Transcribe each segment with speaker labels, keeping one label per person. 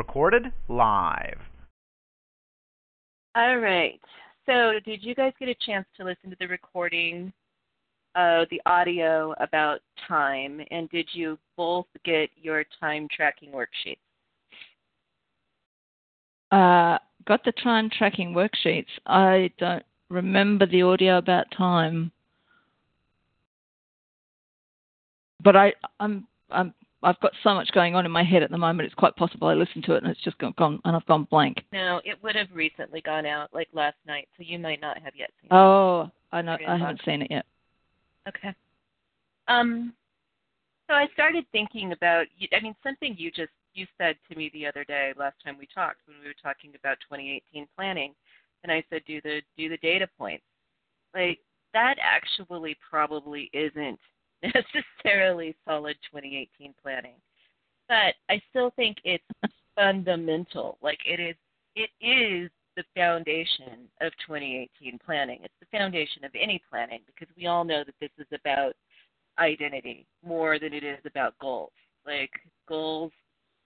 Speaker 1: Recorded live.
Speaker 2: All right. So, did you guys get a chance to listen to the recording, uh, the audio about time, and did you both get your time tracking worksheets?
Speaker 3: Uh, got the time tracking worksheets. I don't remember the audio about time, but I, I'm, I'm, I've got so much going on in my head at the moment. It's quite possible I listened to it and it's just gone, and I've gone blank.
Speaker 2: No, it would have recently gone out, like last night, so you might not have yet seen it.
Speaker 3: Oh, I know. I haven't seen it yet.
Speaker 2: Okay. Um, so I started thinking about. I mean, something you just you said to me the other day, last time we talked, when we were talking about 2018 planning, and I said, do the do the data points. Like that actually probably isn't necessarily solid 2018 planning, but I still think it's fundamental. Like it is. It is the foundation of 2018 planning. It's the foundation of any planning because we all know that this is about identity more than it is about goals. Like goals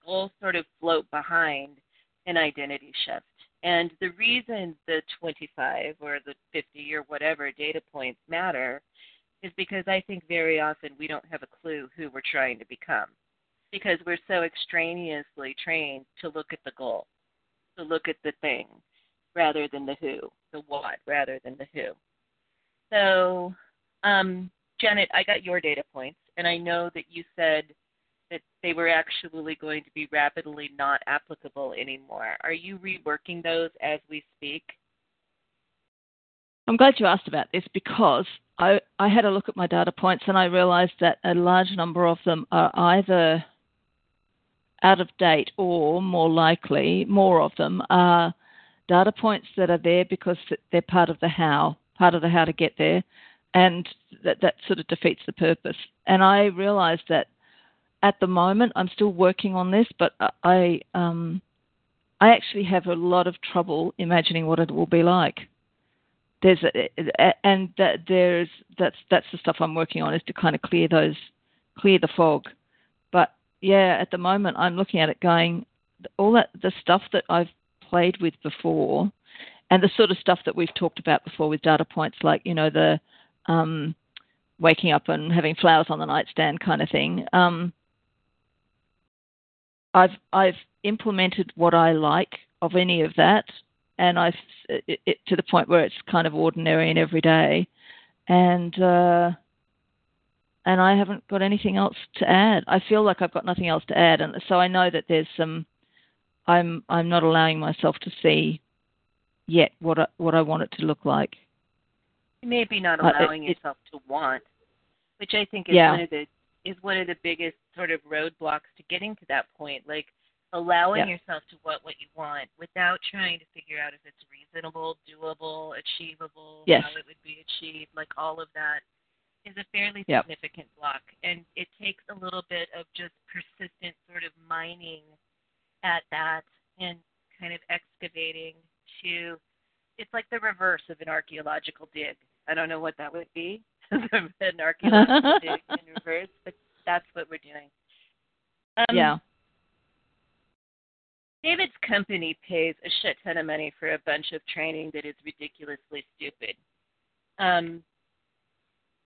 Speaker 2: goals sort of float behind an identity shift. And the reason the 25 or the 50 or whatever data points matter is because I think very often we don't have a clue who we're trying to become because we're so extraneously trained to look at the goal, to look at the thing rather than the who, the what rather than the who. So, um, Janet, I got your data points, and I know that you said that they were actually going to be rapidly not applicable anymore. Are you reworking those as we speak?
Speaker 3: I'm glad you asked about this because I, I had a look at my data points and I realized that a large number of them are either out of date or more likely, more of them are data points that are there because they're part of the how, part of the how to get there, and that, that sort of defeats the purpose. And I realized that at the moment I'm still working on this, but I um, I actually have a lot of trouble imagining what it will be like there's a, and that there's that's that's the stuff I'm working on is to kind of clear those clear the fog. But yeah, at the moment I'm looking at it going all that the stuff that I've played with before and the sort of stuff that we've talked about before with data points like you know the um, waking up and having flowers on the nightstand kind of thing. Um, I've I've implemented what I like of any of that and I it, it, to the point where it's kind of ordinary and everyday, and uh, and I haven't got anything else to add. I feel like I've got nothing else to add, and so I know that there's some. I'm I'm not allowing myself to see yet what I, what I want it to look like.
Speaker 2: Maybe not
Speaker 3: Uh,
Speaker 2: allowing
Speaker 3: it-
Speaker 2: yourself to want, which I think is
Speaker 3: Yeah.
Speaker 2: one of the is one of the biggest sort of roadblocks to getting to that point. Like allowing
Speaker 3: Yeah.
Speaker 2: yourself to want what you want without trying to figure out if it's reasonable, doable, achievable,
Speaker 3: Yes.
Speaker 2: how it would be achieved, like all of that is a fairly
Speaker 3: Yep.
Speaker 2: significant block. And it takes a little bit of just persistent sort of mining at that and kind of excavating to it's like the reverse of an archaeological dig. I don't know what that would be. an archaeological dig in reverse, but that's what we're doing. Um,
Speaker 3: yeah.
Speaker 2: David's company pays a shit ton of money for a bunch of training that is ridiculously stupid. Um,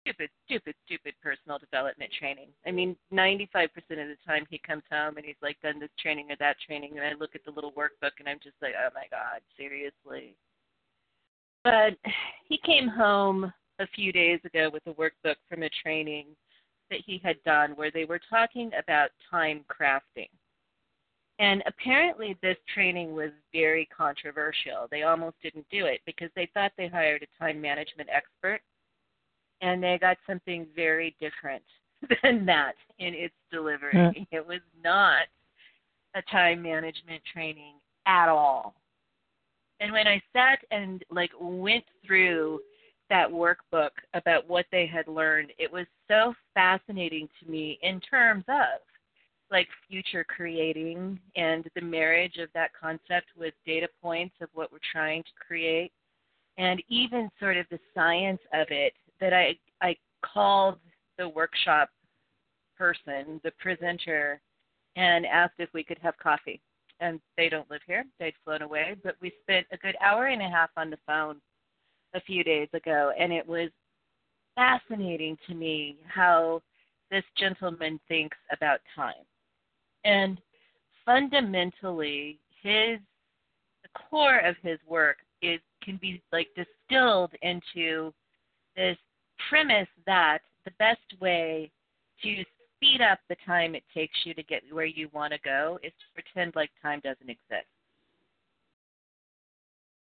Speaker 2: stupid, stupid, stupid personal development training. I mean, 95% of the time he comes home and he's like done this training or that training, and I look at the little workbook and I'm just like, oh my God, seriously. But he came home a few days ago with a workbook from a training that he had done where they were talking about time crafting. And apparently, this training was very controversial. They almost didn't do it because they thought they hired a time management expert. and they got something very different than that in its delivery.
Speaker 3: Yeah.
Speaker 2: It was not a time management training at all. And when I sat and like went through that workbook about what they had learned, it was so fascinating to me in terms of like future creating and the marriage of that concept with data points of what we're trying to create and even sort of the science of it that I I called the workshop person, the presenter, and asked if we could have coffee. And they don't live here; they'd flown away. But we spent a good hour and a half on the phone a few days ago, and it was fascinating to me how this gentleman thinks about time. And fundamentally, his the core of his work is can be like distilled into this premise that the best way to speed up the time it takes you to get where you want to go is to pretend like time doesn't exist.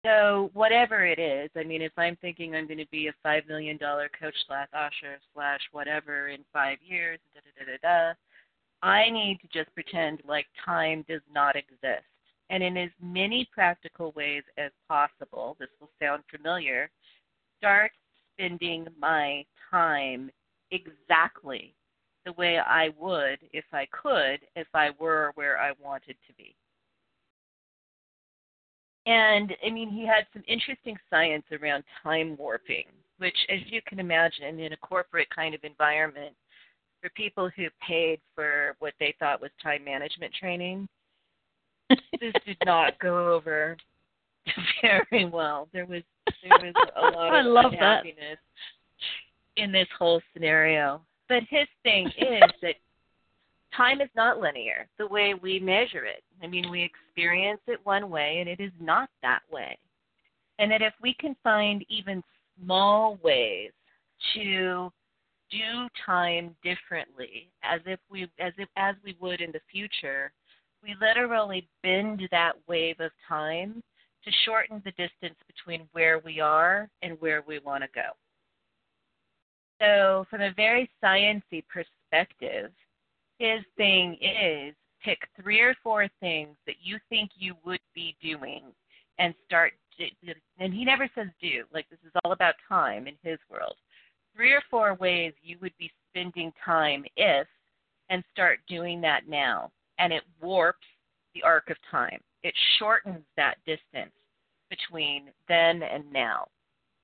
Speaker 2: So whatever it is, I mean, if I'm thinking I'm going to be a five million dollar coach slash usher slash whatever in five years, da da da da da, I need to just pretend like time does not exist, and in as many practical ways as possible. This will sound familiar. Start spending my time exactly the way I would if I could, if I were where I wanted to be. And I mean, he had some interesting science around time warping, which, as you can imagine, in a corporate kind of environment, for people who paid for what they thought was time management training, this did not go over very well. There was there was a lot
Speaker 3: I
Speaker 2: of
Speaker 3: that.
Speaker 2: in this whole scenario. But his thing is that time is not linear the way we measure it. I mean, we experience it one way and it is not that way. And that if we can find even small ways to do time differently as if we as if as we would in the future, we literally bend that wave of time to shorten the distance between where we are and where we want to go. So, from a very sciency perspective, his thing is pick three or four things that you think you would be doing and start. And he never says do. Like this is all about time in his world. Three or four ways you would be spending time if, and start doing that now. And it warps the arc of time. It shortens that distance between then and now.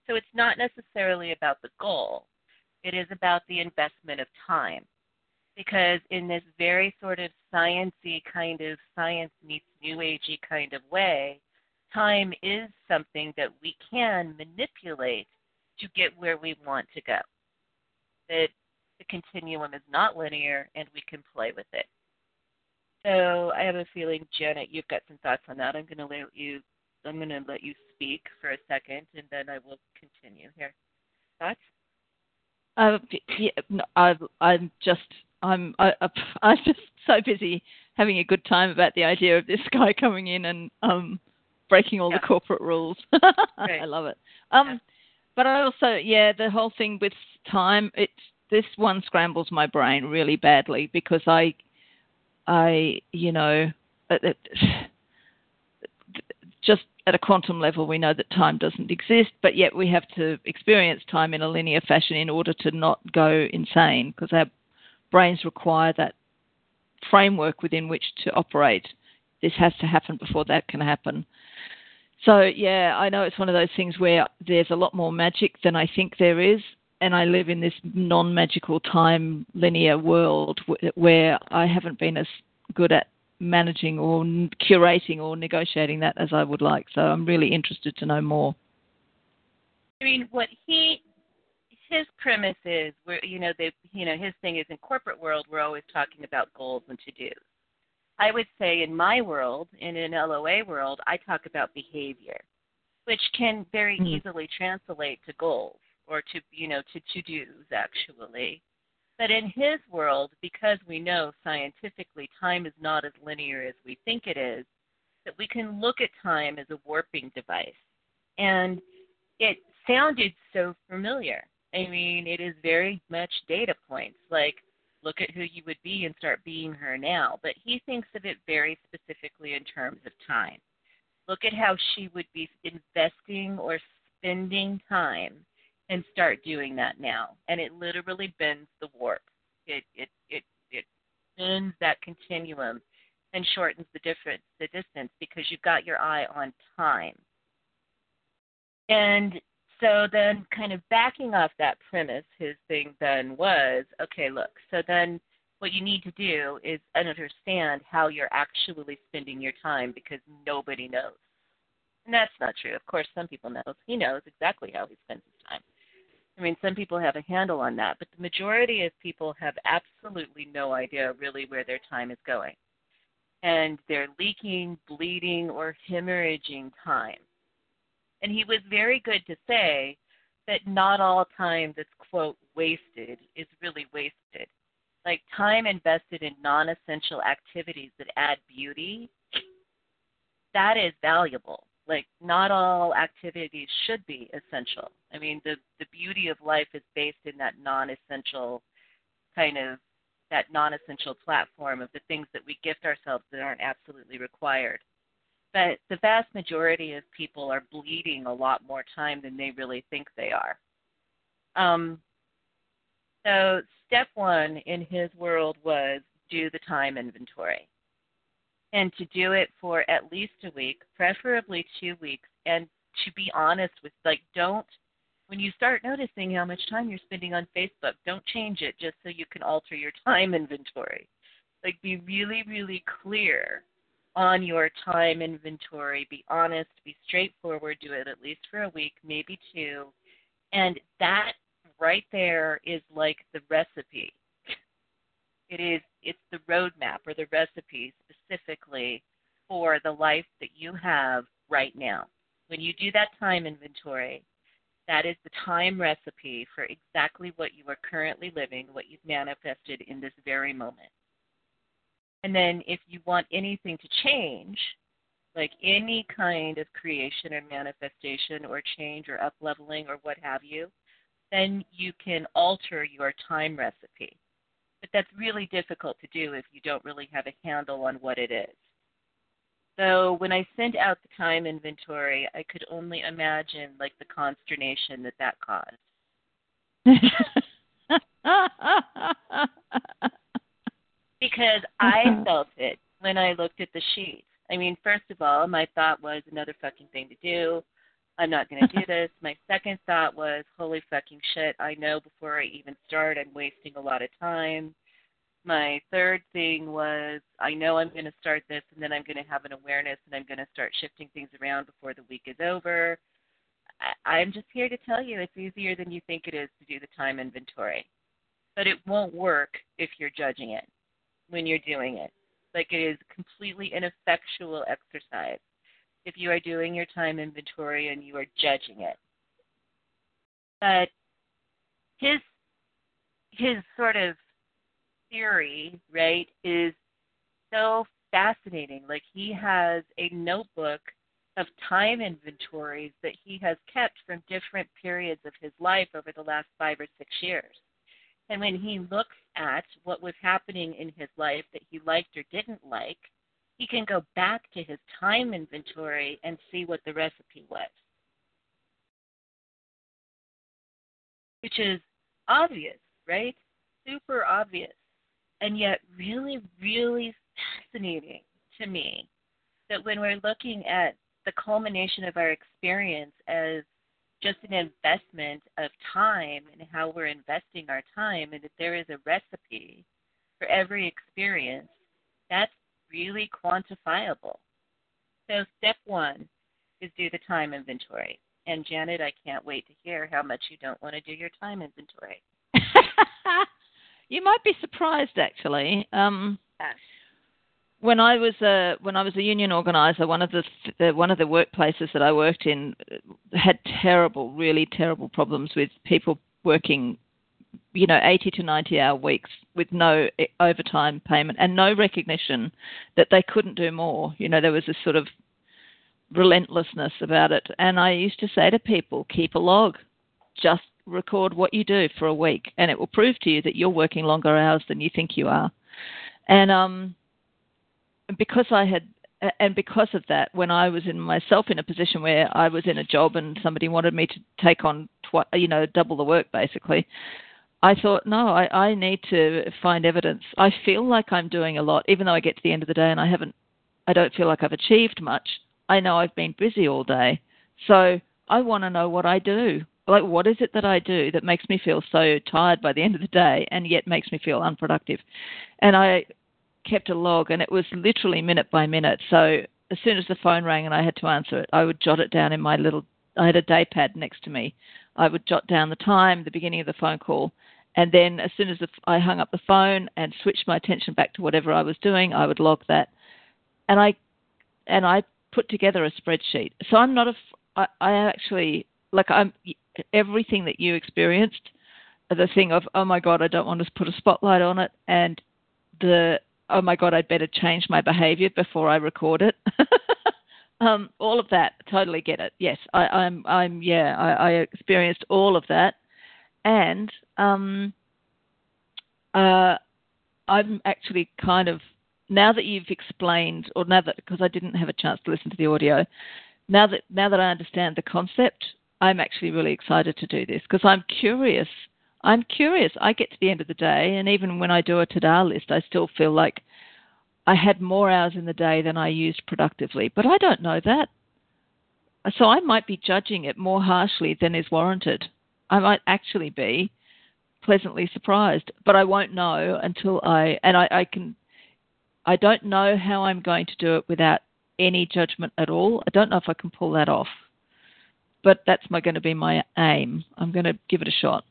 Speaker 2: So it's not necessarily about the goal. It is about the investment of time. Because in this very sort of sciency kind of science meets new agey kind of way, time is something that we can manipulate to get where we want to go. That the continuum is not linear and we can play with it. So I have a feeling, Janet, you've got some thoughts on that. I'm going to let you. I'm going to let you speak for a second, and then I will continue here. Thoughts?
Speaker 3: Uh, yeah, no, I, I'm just, I'm, I, I'm just so busy having a good time about the idea of this guy coming in and um, breaking all
Speaker 2: Yeah.
Speaker 3: the corporate rules. I love it. Um,
Speaker 2: Yeah.
Speaker 3: But I also, yeah, the whole thing with time, it's this one scrambles my brain really badly because I, I, you know, it, it, just at a quantum level, we know that time doesn't exist, but yet we have to experience time in a linear fashion in order to not go insane because our brains require that framework within which to operate. This has to happen before that can happen. So, yeah, I know it's one of those things where there's a lot more magic than I think there is. And I live in this non magical time linear world where I haven't been as good at managing or curating or negotiating that as I would like. So I'm really interested to know more.
Speaker 2: I mean, what he his premise is, where you know, they, you know, his thing is in corporate world, we're always talking about goals and to dos. I would say in my world, in an LOA world, I talk about behavior, which can very
Speaker 3: Mhm.
Speaker 2: easily translate to goals or to you know to to dos actually. But in his world, because we know scientifically time is not as linear as we think it is, that we can look at time as a warping device. And it sounded so familiar. I mean, it is very much data points. Like, look at who you would be and start being her now. But he thinks of it very specifically in terms of time. Look at how she would be investing or spending time and start doing that now. And it literally bends the warp. It it it it bends that continuum and shortens the difference the distance because you've got your eye on time. And so then kind of backing off that premise, his thing then was, okay, look, so then what you need to do is understand how you're actually spending your time because nobody knows. And that's not true. Of course, some people know. He knows exactly how he spends his time. I mean, some people have a handle on that, but the majority of people have absolutely no idea really where their time is going. And they're leaking, bleeding, or hemorrhaging time. And he was very good to say that not all time that's, quote, wasted is really wasted. Like time invested in non essential activities that add beauty, that is valuable like not all activities should be essential. I mean, the the beauty of life is based in that non-essential kind of that non-essential platform of the things that we gift ourselves that aren't absolutely required. But the vast majority of people are bleeding a lot more time than they really think they are. Um, so step one in his world was do the time inventory and to do it for at least a week, preferably two weeks, and to be honest with like don't when you start noticing how much time you're spending on Facebook, don't change it just so you can alter your time inventory. Like be really, really clear on your time inventory. Be honest, be straightforward, do it at least for a week, maybe two. And that right there is like the recipe it is it's the roadmap or the recipe specifically for the life that you have right now. When you do that time inventory, that is the time recipe for exactly what you are currently living, what you've manifested in this very moment. And then if you want anything to change, like any kind of creation or manifestation or change or up leveling or what have you, then you can alter your time recipe. But that's really difficult to do if you don't really have a handle on what it is. So when I sent out the time inventory, I could only imagine like the consternation that that caused. because I felt it when I looked at the sheet. I mean, first of all, my thought was another fucking thing to do. I'm not going to do this. My second thought was, holy fucking shit, I know before I even start, I'm wasting a lot of time. My third thing was, I know I'm going to start this and then I'm going to have an awareness and I'm going to start shifting things around before the week is over. I, I'm just here to tell you it's easier than you think it is to do the time inventory. But it won't work if you're judging it when you're doing it. Like it is completely ineffectual exercise if you are doing your time inventory and you are judging it. But his his sort of theory, right, is so fascinating. Like he has a notebook of time inventories that he has kept from different periods of his life over the last five or six years. And when he looks at what was happening in his life that he liked or didn't like, he can go back to his time inventory and see what the recipe was. Which is obvious, right? Super obvious. And yet, really, really fascinating to me that when we're looking at the culmination of our experience as just an investment of time and how we're investing our time, and that there is a recipe for every experience, that's really quantifiable. So, step one is do the time inventory. And Janet, I can't wait to hear how much you don't want to do your time inventory.
Speaker 3: you might be surprised, actually. Um, when I was a when I was a union organizer, one of the, one of the workplaces that I worked in had terrible, really terrible problems with people working you know 80 to 90 hour weeks with no overtime payment and no recognition that they couldn't do more. You know there was this sort of relentlessness about it. And i used to say to people keep a log. Just record what you do for a week, and it will prove to you that you're working longer hours than you think you are. And um, because I had, and because of that, when I was in myself in a position where I was in a job and somebody wanted me to take on, tw- you know, double the work basically, I thought, no, I, I need to find evidence. I feel like I'm doing a lot, even though I get to the end of the day and I haven't, I don't feel like I've achieved much. I know I've been busy all day. So I want to know what I do. Like, what is it that I do that makes me feel so tired by the end of the day and yet makes me feel unproductive? And I kept a log, and it was literally minute by minute. So as soon as the phone rang and I had to answer it, I would jot it down in my little. I had a day pad next to me. I would jot down the time, the beginning of the phone call, and then as soon as I hung up the phone and switched my attention back to whatever I was doing, I would log that. And I and I put together a spreadsheet. So I'm not a I, I actually like I'm everything that you experienced, the thing of oh my god, I don't want to put a spotlight on it, and the oh my god, I'd better change my behaviour before I record it. um, all of that, totally get it. Yes, I, I'm I'm yeah, I, I experienced all of that, and um, uh, I'm actually kind of now that you've explained, or now that because I didn't have a chance to listen to the audio, now that now that I understand the concept, I'm actually really excited to do this because I'm curious. I'm curious. I get to the end of the day, and even when I do a to-do list, I still feel like I had more hours in the day than I used productively. But I don't know that, so I might be judging it more harshly than is warranted. I might actually be pleasantly surprised, but I won't know until I and I, I can. I don't know how I'm going to do it without any judgment at all. I don't know if I can pull that off, but that's my going to be my aim. I'm going to give it a shot.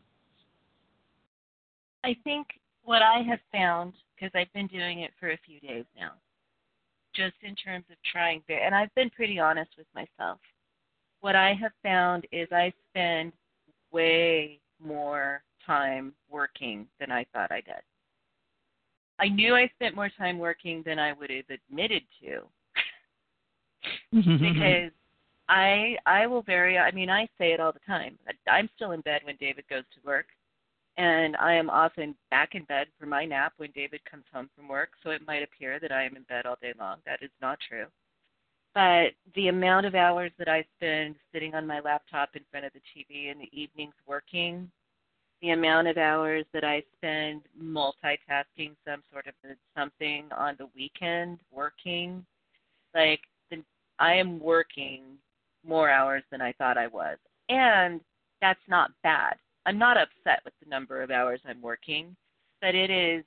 Speaker 2: I think what I have found, because I've been doing it for a few days now, just in terms of trying, and I've been pretty honest with myself. What I have found is I spend way more time working than I thought I did. I knew I spent more time working than I would have admitted to because I I will vary. I mean, I say it all the time. I'm still in bed when David goes to work, and I am often back in bed for my nap when David comes home from work. So it might appear that I am in bed all day long. That is not true. But the amount of hours that I spend sitting on my laptop in front of the TV in the evenings working, the amount of hours that I spend multitasking some sort of something on the weekend working, like I am working more hours than I thought I was. And that's not bad. I'm not upset with the number of hours I'm working, but it is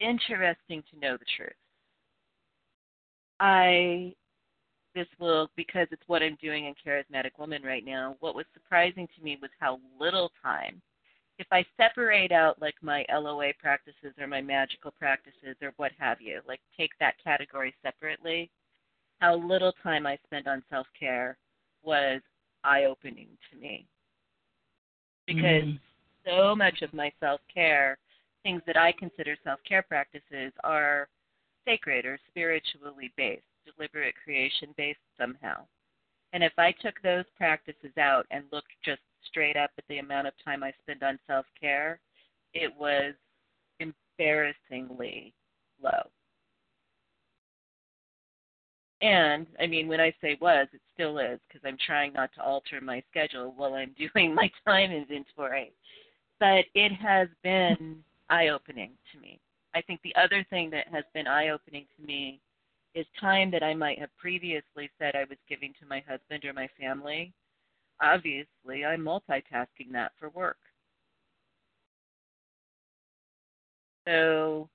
Speaker 2: interesting to know the truth. I this will because it's what I'm doing in Charismatic Woman right now. What was surprising to me was how little time. If I separate out like my LOA practices or my magical practices or what have you, like take that category separately, how little time I spent on self care was eye opening to me. Because mm. so much of my self care, things that I consider self care practices, are sacred or spiritually based, deliberate creation based somehow. And if I took those practices out and looked just straight up at the amount of time I spend on self care, it was embarrassingly low. And I mean, when I say was, it still is because I'm trying not to alter my schedule while I'm doing my time in inventory. But it has been eye opening to me. I think the other thing that has been eye opening to me is time that I might have previously said I was giving to my husband or my family. Obviously, I'm multitasking that for work. So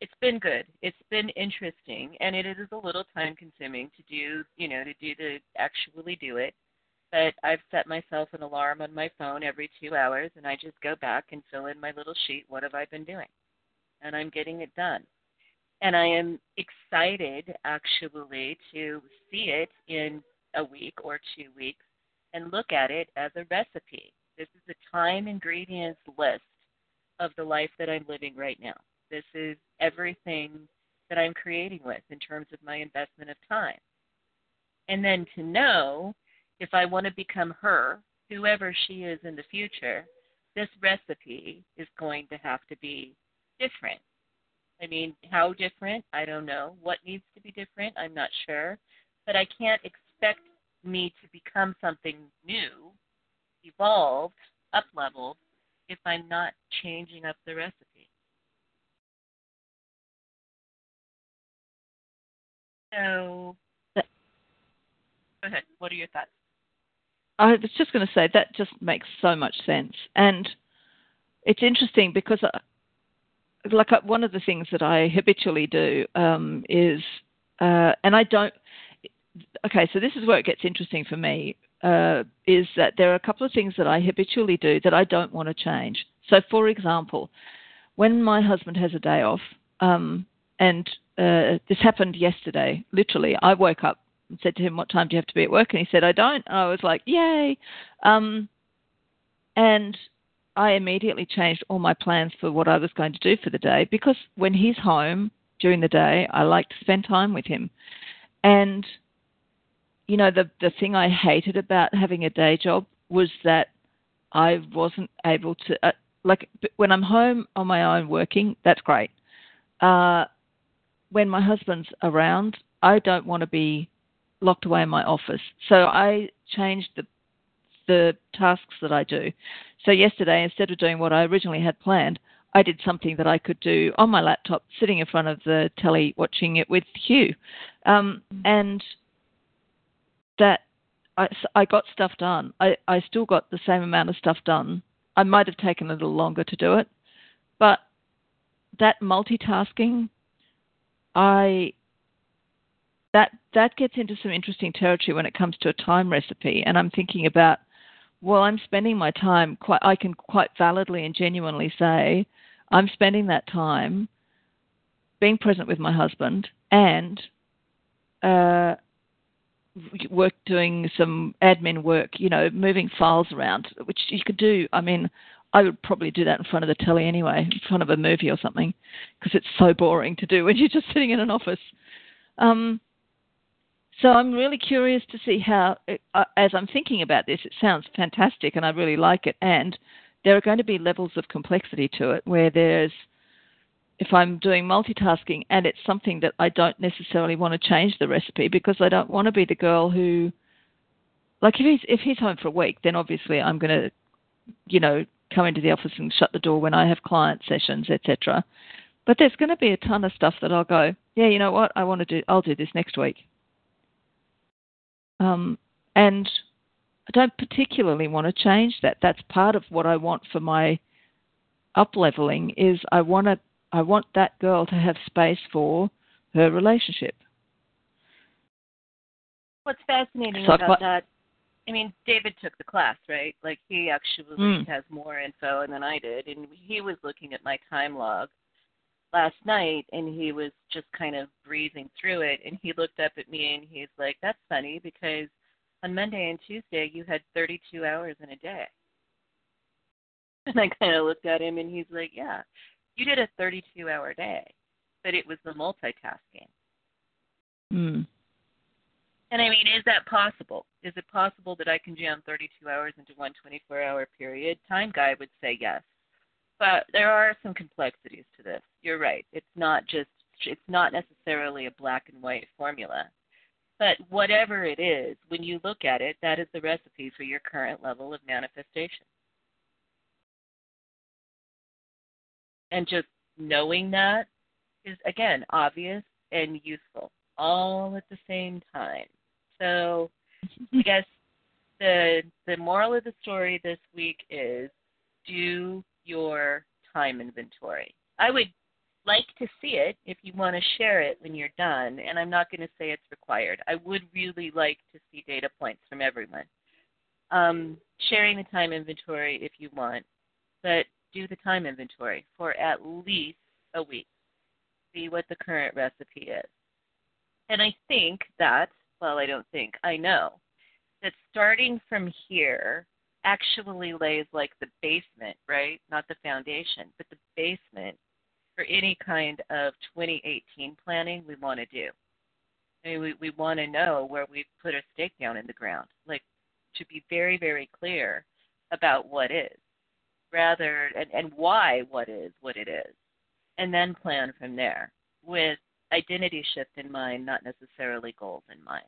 Speaker 2: it's been good. It's been interesting, and it is a little time consuming to do, you know, to do to actually do it. But I've set myself an alarm on my phone every two hours, and I just go back and fill in my little sheet. What have I been doing? And I'm getting it done. And I am excited actually to see it in a week or two weeks and look at it as a recipe. This is a time ingredients list of the life that I'm living right now. This is everything that I'm creating with in terms of my investment of time. And then to know if I want to become her, whoever she is in the future, this recipe is going to have to be different. I mean, how different? I don't know. What needs to be different? I'm not sure. But I can't expect me to become something new, evolved, up leveled, if I'm not changing up the recipe. So, go ahead. What are your thoughts?
Speaker 3: I was just going to say that just makes so much sense, and it's interesting because, I, uh, like, uh, one of the things that I habitually do um, is, uh, and I don't. Okay, so this is where it gets interesting for me. Uh, is that there are a couple of things that I habitually do that I don't want to change. So, for example, when my husband has a day off, um, and uh, this happened yesterday, literally, I woke up and said to him, What time do you have to be at work? And he said, I don't. I was like, Yay. Um, and I immediately changed all my plans for what I was going to do for the day because when he's home during the day, I like to spend time with him. And you know, the the thing I hated about having a day job was that I wasn't able to uh, like when I'm home on my own working, that's great. Uh, when my husband's around, I don't want to be locked away in my office. So I changed the the tasks that I do. So yesterday, instead of doing what I originally had planned, I did something that I could do on my laptop, sitting in front of the telly, watching it with Hugh, um, and that I, I got stuff done. I, I still got the same amount of stuff done. I might have taken a little longer to do it, but that multitasking, I that that gets into some interesting territory when it comes to a time recipe. And I'm thinking about, well, I'm spending my time quite. I can quite validly and genuinely say, I'm spending that time being present with my husband and uh, work doing some admin work. You know, moving files around, which you could do. I mean. I would probably do that in front of the telly anyway, in front of a movie or something, because it's so boring to do when you're just sitting in an office. Um, so I'm really curious to see how, uh, as I'm thinking about this, it sounds fantastic and I really like it. And there are going to be levels of complexity to it where there's, if I'm doing multitasking and it's something that I don't necessarily want to change the recipe because I don't want to be the girl who, like if he's if he's home for a week, then obviously I'm going to, you know, come into the office and shut the door when I have client sessions, etc. But there's going to be a ton of stuff that I'll go, yeah, you know what, I want to do, I'll do this next week. Um, and I don't particularly want to change that. That's part of what I want for my up leveling is I want to I want that girl to have space for her relationship.
Speaker 2: What's fascinating so about that? I mean, David took the class, right? Like he actually mm. has more info than I did, and he was looking at my time log last night and he was just kind of breezing through it and he looked up at me and he's like that's funny because on monday and tuesday you had 32 hours in a day and i kind of looked at him and he's like yeah you did a 32 hour day but it was the multitasking
Speaker 3: mm.
Speaker 2: And i mean is that possible is it possible that i can jam 32 hours into one 24 hour period time guy would say yes but there are some complexities to this. You're right. It's not just it's not necessarily a black and white formula. But whatever it is, when you look at it, that is the recipe for your current level of manifestation. And just knowing that is again obvious and useful all at the same time. So I guess the the moral of the story this week is do your time inventory. I would like to see it if you want to share it when you're done, and I'm not going to say it's required. I would really like to see data points from everyone. Um, sharing the time inventory if you want, but do the time inventory for at least a week. See what the current recipe is. And I think that, well, I don't think, I know that starting from here actually lays like the basement, right? Not the foundation, but the basement for any kind of 2018 planning we want to do. I mean, we, we want to know where we've put a stake down in the ground, like to be very, very clear about what is. rather and, and why what is what it is, and then plan from there with identity shift in mind, not necessarily goals in mind.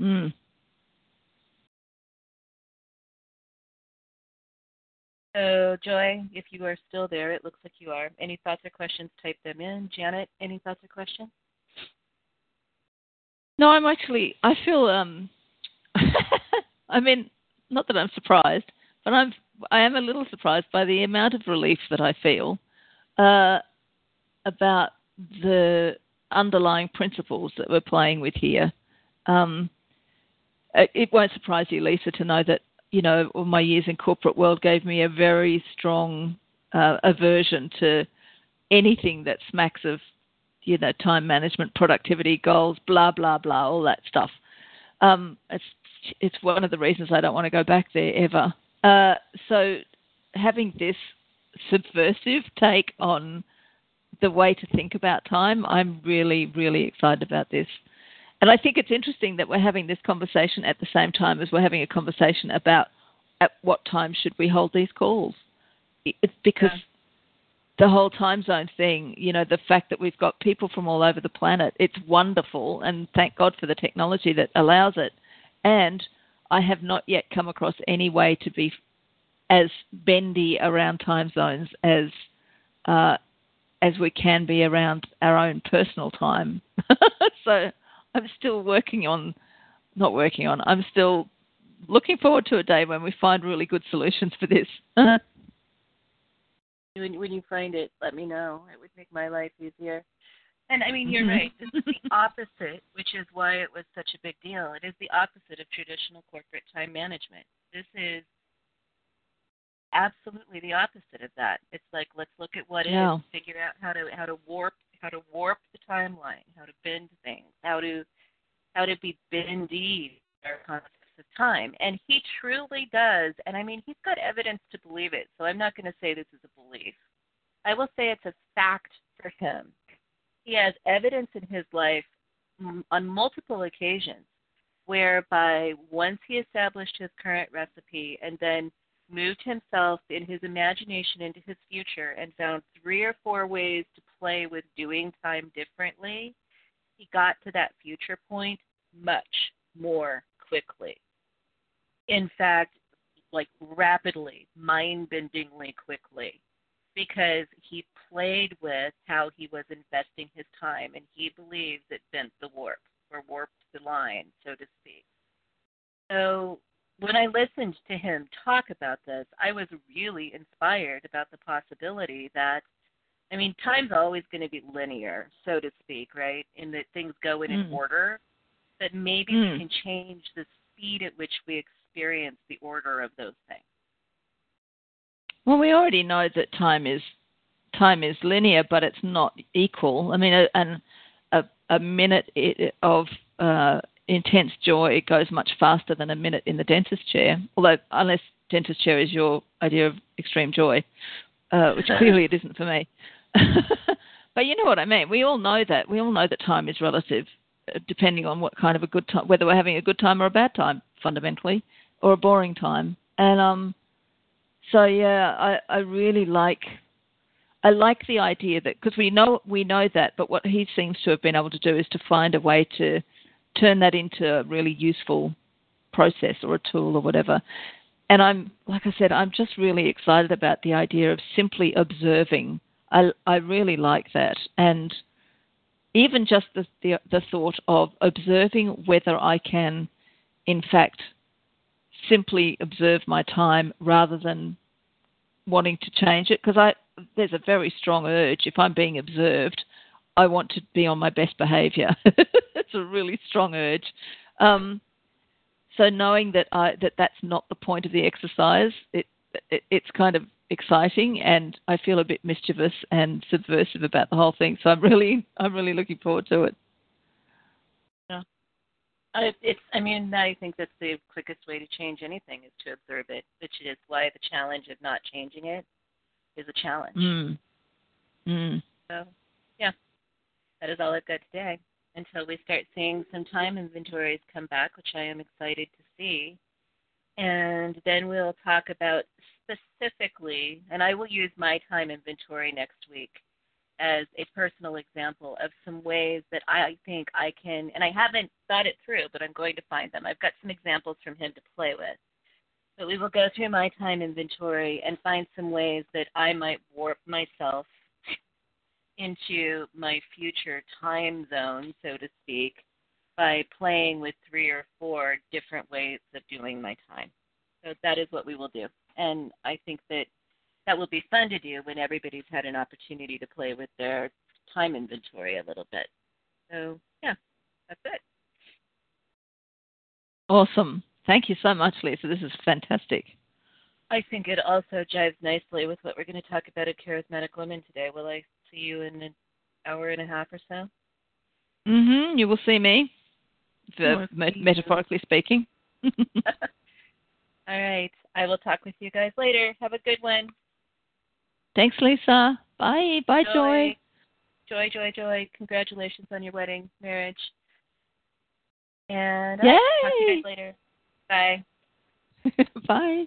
Speaker 3: Mm.
Speaker 2: So, Joy, if you are still there, it looks like you are. Any thoughts or questions, type them in. Janet, any thoughts or questions?
Speaker 3: No, I'm actually. I feel. Um, I mean, not that I'm surprised, but I'm. I am a little surprised by the amount of relief that I feel uh, about the underlying principles that we're playing with here. Um, it won't surprise you, Lisa, to know that you know all my years in corporate world gave me a very strong uh, aversion to anything that smacks of you know time management, productivity goals, blah blah blah, all that stuff. Um, it's it's one of the reasons I don't want to go back there ever. Uh, so having this subversive take on the way to think about time, I'm really really excited about this. And I think it's interesting that we're having this conversation at the same time as we're having a conversation about at what time should we hold these calls. It's because yeah the whole time zone thing, you know, the fact that we've got people from all over the planet, it's wonderful, and thank God for the technology that allows it. And I have not yet come across any way to be as bendy around time zones as uh, as we can be around our own personal time. so I'm still working on, not working on. I'm still looking forward to a day when we find really good solutions for this.
Speaker 2: when when you find it, let me know. It would make my life easier. And I mean, you're
Speaker 3: mm-hmm.
Speaker 2: right. This is the opposite, which is why it was such a big deal. It is the opposite of traditional corporate time management. This is absolutely the opposite of that. It's like let's look at what
Speaker 3: yeah.
Speaker 2: is, figure out how to how to warp how to warp the timeline, how to bend things, how to how to be bendy our concept of time. And he truly does. And I mean, he's got evidence to believe it. So I'm not going to say this is a belief. I will say it's a fact for him. He has evidence in his life on multiple occasions whereby once he established his current recipe and then moved himself in his imagination into his future and found three or four ways to play with doing time differently, he got to that future point much more quickly in fact, like rapidly, mind bendingly quickly, because he played with how he was investing his time and he believes it bent the warp or warped the line, so to speak. So when I listened to him talk about this, I was really inspired about the possibility that, I mean, time's always going to be linear, so to speak, right? In that things go in
Speaker 3: mm.
Speaker 2: an order, but maybe
Speaker 3: mm.
Speaker 2: we can change the speed at which we experience the order of those things?
Speaker 3: Well, we already know that time is time is linear, but it's not equal. I mean, a, an, a, a minute of uh, intense joy it goes much faster than a minute in the dentist chair. Although, unless dentist chair is your idea of extreme joy, uh, which clearly it isn't for me. but you know what I mean. We all know that. We all know that time is relative, uh, depending on what kind of a good time, whether we're having a good time or a bad time, fundamentally or a boring time. And um, so yeah, I, I really like I like the idea that because we know we know that, but what he seems to have been able to do is to find a way to turn that into a really useful process or a tool or whatever. And I'm like I said, I'm just really excited about the idea of simply observing. I I really like that, and even just the the, the thought of observing whether I can, in fact, simply observe my time rather than wanting to change it because I there's a very strong urge if I'm being observed I want to be on my best behavior it's a really strong urge um, so knowing that I that that's not the point of the exercise it, it it's kind of exciting and I feel a bit mischievous and subversive about the whole thing so I'm really I'm really looking forward to it
Speaker 2: uh, it's. I mean, I think that's the quickest way to change anything is to observe it, which is why the challenge of not changing it is a challenge.
Speaker 3: Mm. Mm.
Speaker 2: So, yeah, that is all I've got today. Until we start seeing some time inventories come back, which I am excited to see. And then we'll talk about specifically, and I will use my time inventory next week as a personal example of some ways that I think I can, and I haven't thought it through, but I'm going to find them. I've got some examples from him to play with. But we will go through my time inventory and find some ways that I might warp myself into my future time zone, so to speak, by playing with three or four different ways of doing my time. So that is what we will do. And I think that that will be fun to do when everybody's had an opportunity to play with their time inventory a little bit. So, yeah, that's it.
Speaker 3: Awesome. Thank you so much, Lisa. This is fantastic.
Speaker 2: I think it also jives nicely with what we're going to talk about at Charismatic Women today. Will I see you in an hour and a half or so?
Speaker 3: Mm-hmm. You will see me, the, met- metaphorically speaking.
Speaker 2: All right. I will talk with you guys later. Have a good one.
Speaker 3: Thanks, Lisa. Bye. Bye, Joy.
Speaker 2: Joy, joy, joy. Congratulations on your wedding, marriage. And
Speaker 3: Yay!
Speaker 2: I'll talk to you guys later. Bye.
Speaker 3: Bye.